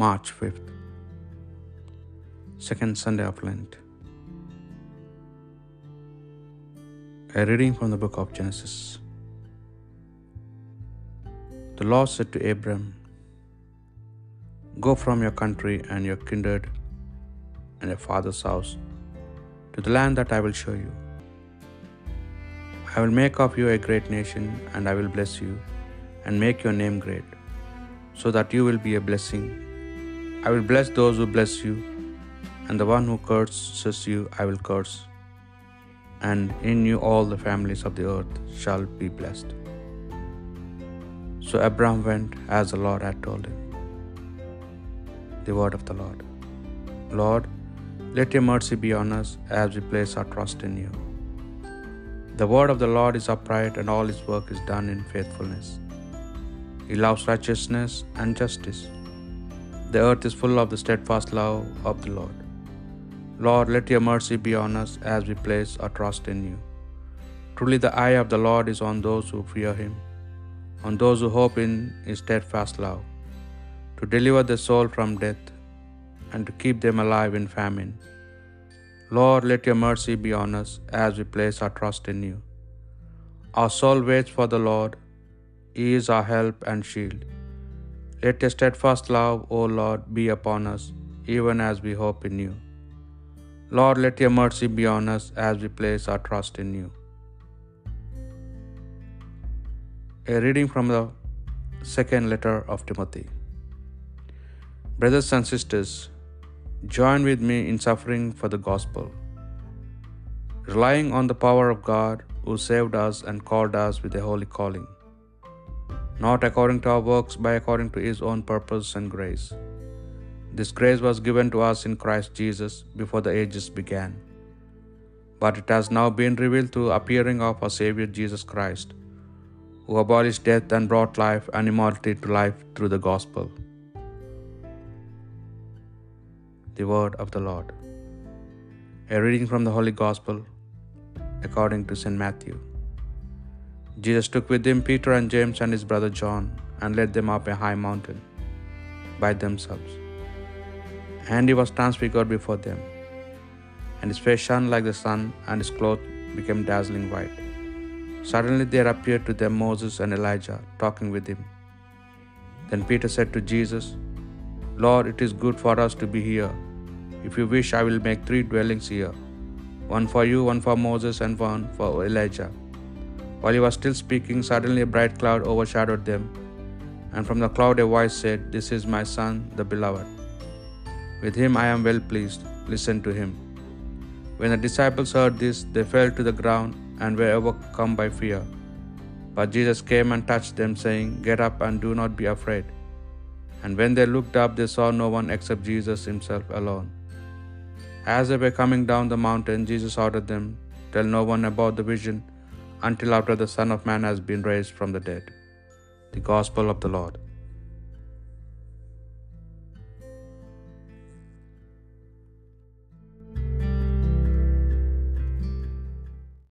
March 5th, second Sunday of Lent. A reading from the book of Genesis. The Lord said to Abram, Go from your country and your kindred and your father's house to the land that I will show you. I will make of you a great nation, and I will bless you and make your name great, so that you will be a blessing. I will bless those who bless you, and the one who curses you I will curse, and in you all the families of the earth shall be blessed. So Abram went as the Lord had told him. The word of the Lord. Lord, let your mercy be on us as we place our trust in you. The word of the Lord is upright, and all his work is done in faithfulness. He loves righteousness and justice. The earth is full of the steadfast love of the Lord. Lord, let your mercy be on us as we place our trust in you. Truly, the eye of the Lord is on those who fear him, on those who hope in his steadfast love, to deliver the soul from death and to keep them alive in famine. Lord, let your mercy be on us as we place our trust in you. Our soul waits for the Lord, he is our help and shield. Let your steadfast love, O Lord, be upon us, even as we hope in you. Lord, let your mercy be on us as we place our trust in you. A reading from the second letter of Timothy. Brothers and sisters, join with me in suffering for the gospel, relying on the power of God who saved us and called us with a holy calling, not according to our works, but according to his own purpose and grace. This grace was given to us in Christ Jesus before the ages began, but it has now been revealed through the appearing of our Savior Jesus Christ, who abolished death and brought life and immortality to life through the gospel. The word of the Lord. A reading from the Holy Gospel according to St. Matthew. Jesus took with him Peter and James and his brother John and led them up a high mountain by themselves. And he was transfigured before them, and his face shone like the sun, and his clothes became dazzling white. Suddenly there appeared to them Moses and Elijah talking with him. Then Peter said to Jesus, Lord, it is good for us to be here. If you wish, I will make three dwellings here one for you, one for Moses, and one for Elijah. While he was still speaking, suddenly a bright cloud overshadowed them, and from the cloud a voice said, This is my Son, the Beloved. With him I am well pleased. Listen to him. When the disciples heard this, they fell to the ground and were overcome by fear. But Jesus came and touched them, saying, Get up and do not be afraid. And when they looked up, they saw no one except Jesus himself alone. As they were coming down the mountain, Jesus ordered them, Tell no one about the vision until after the Son of Man has been raised from the dead. The Gospel of the Lord.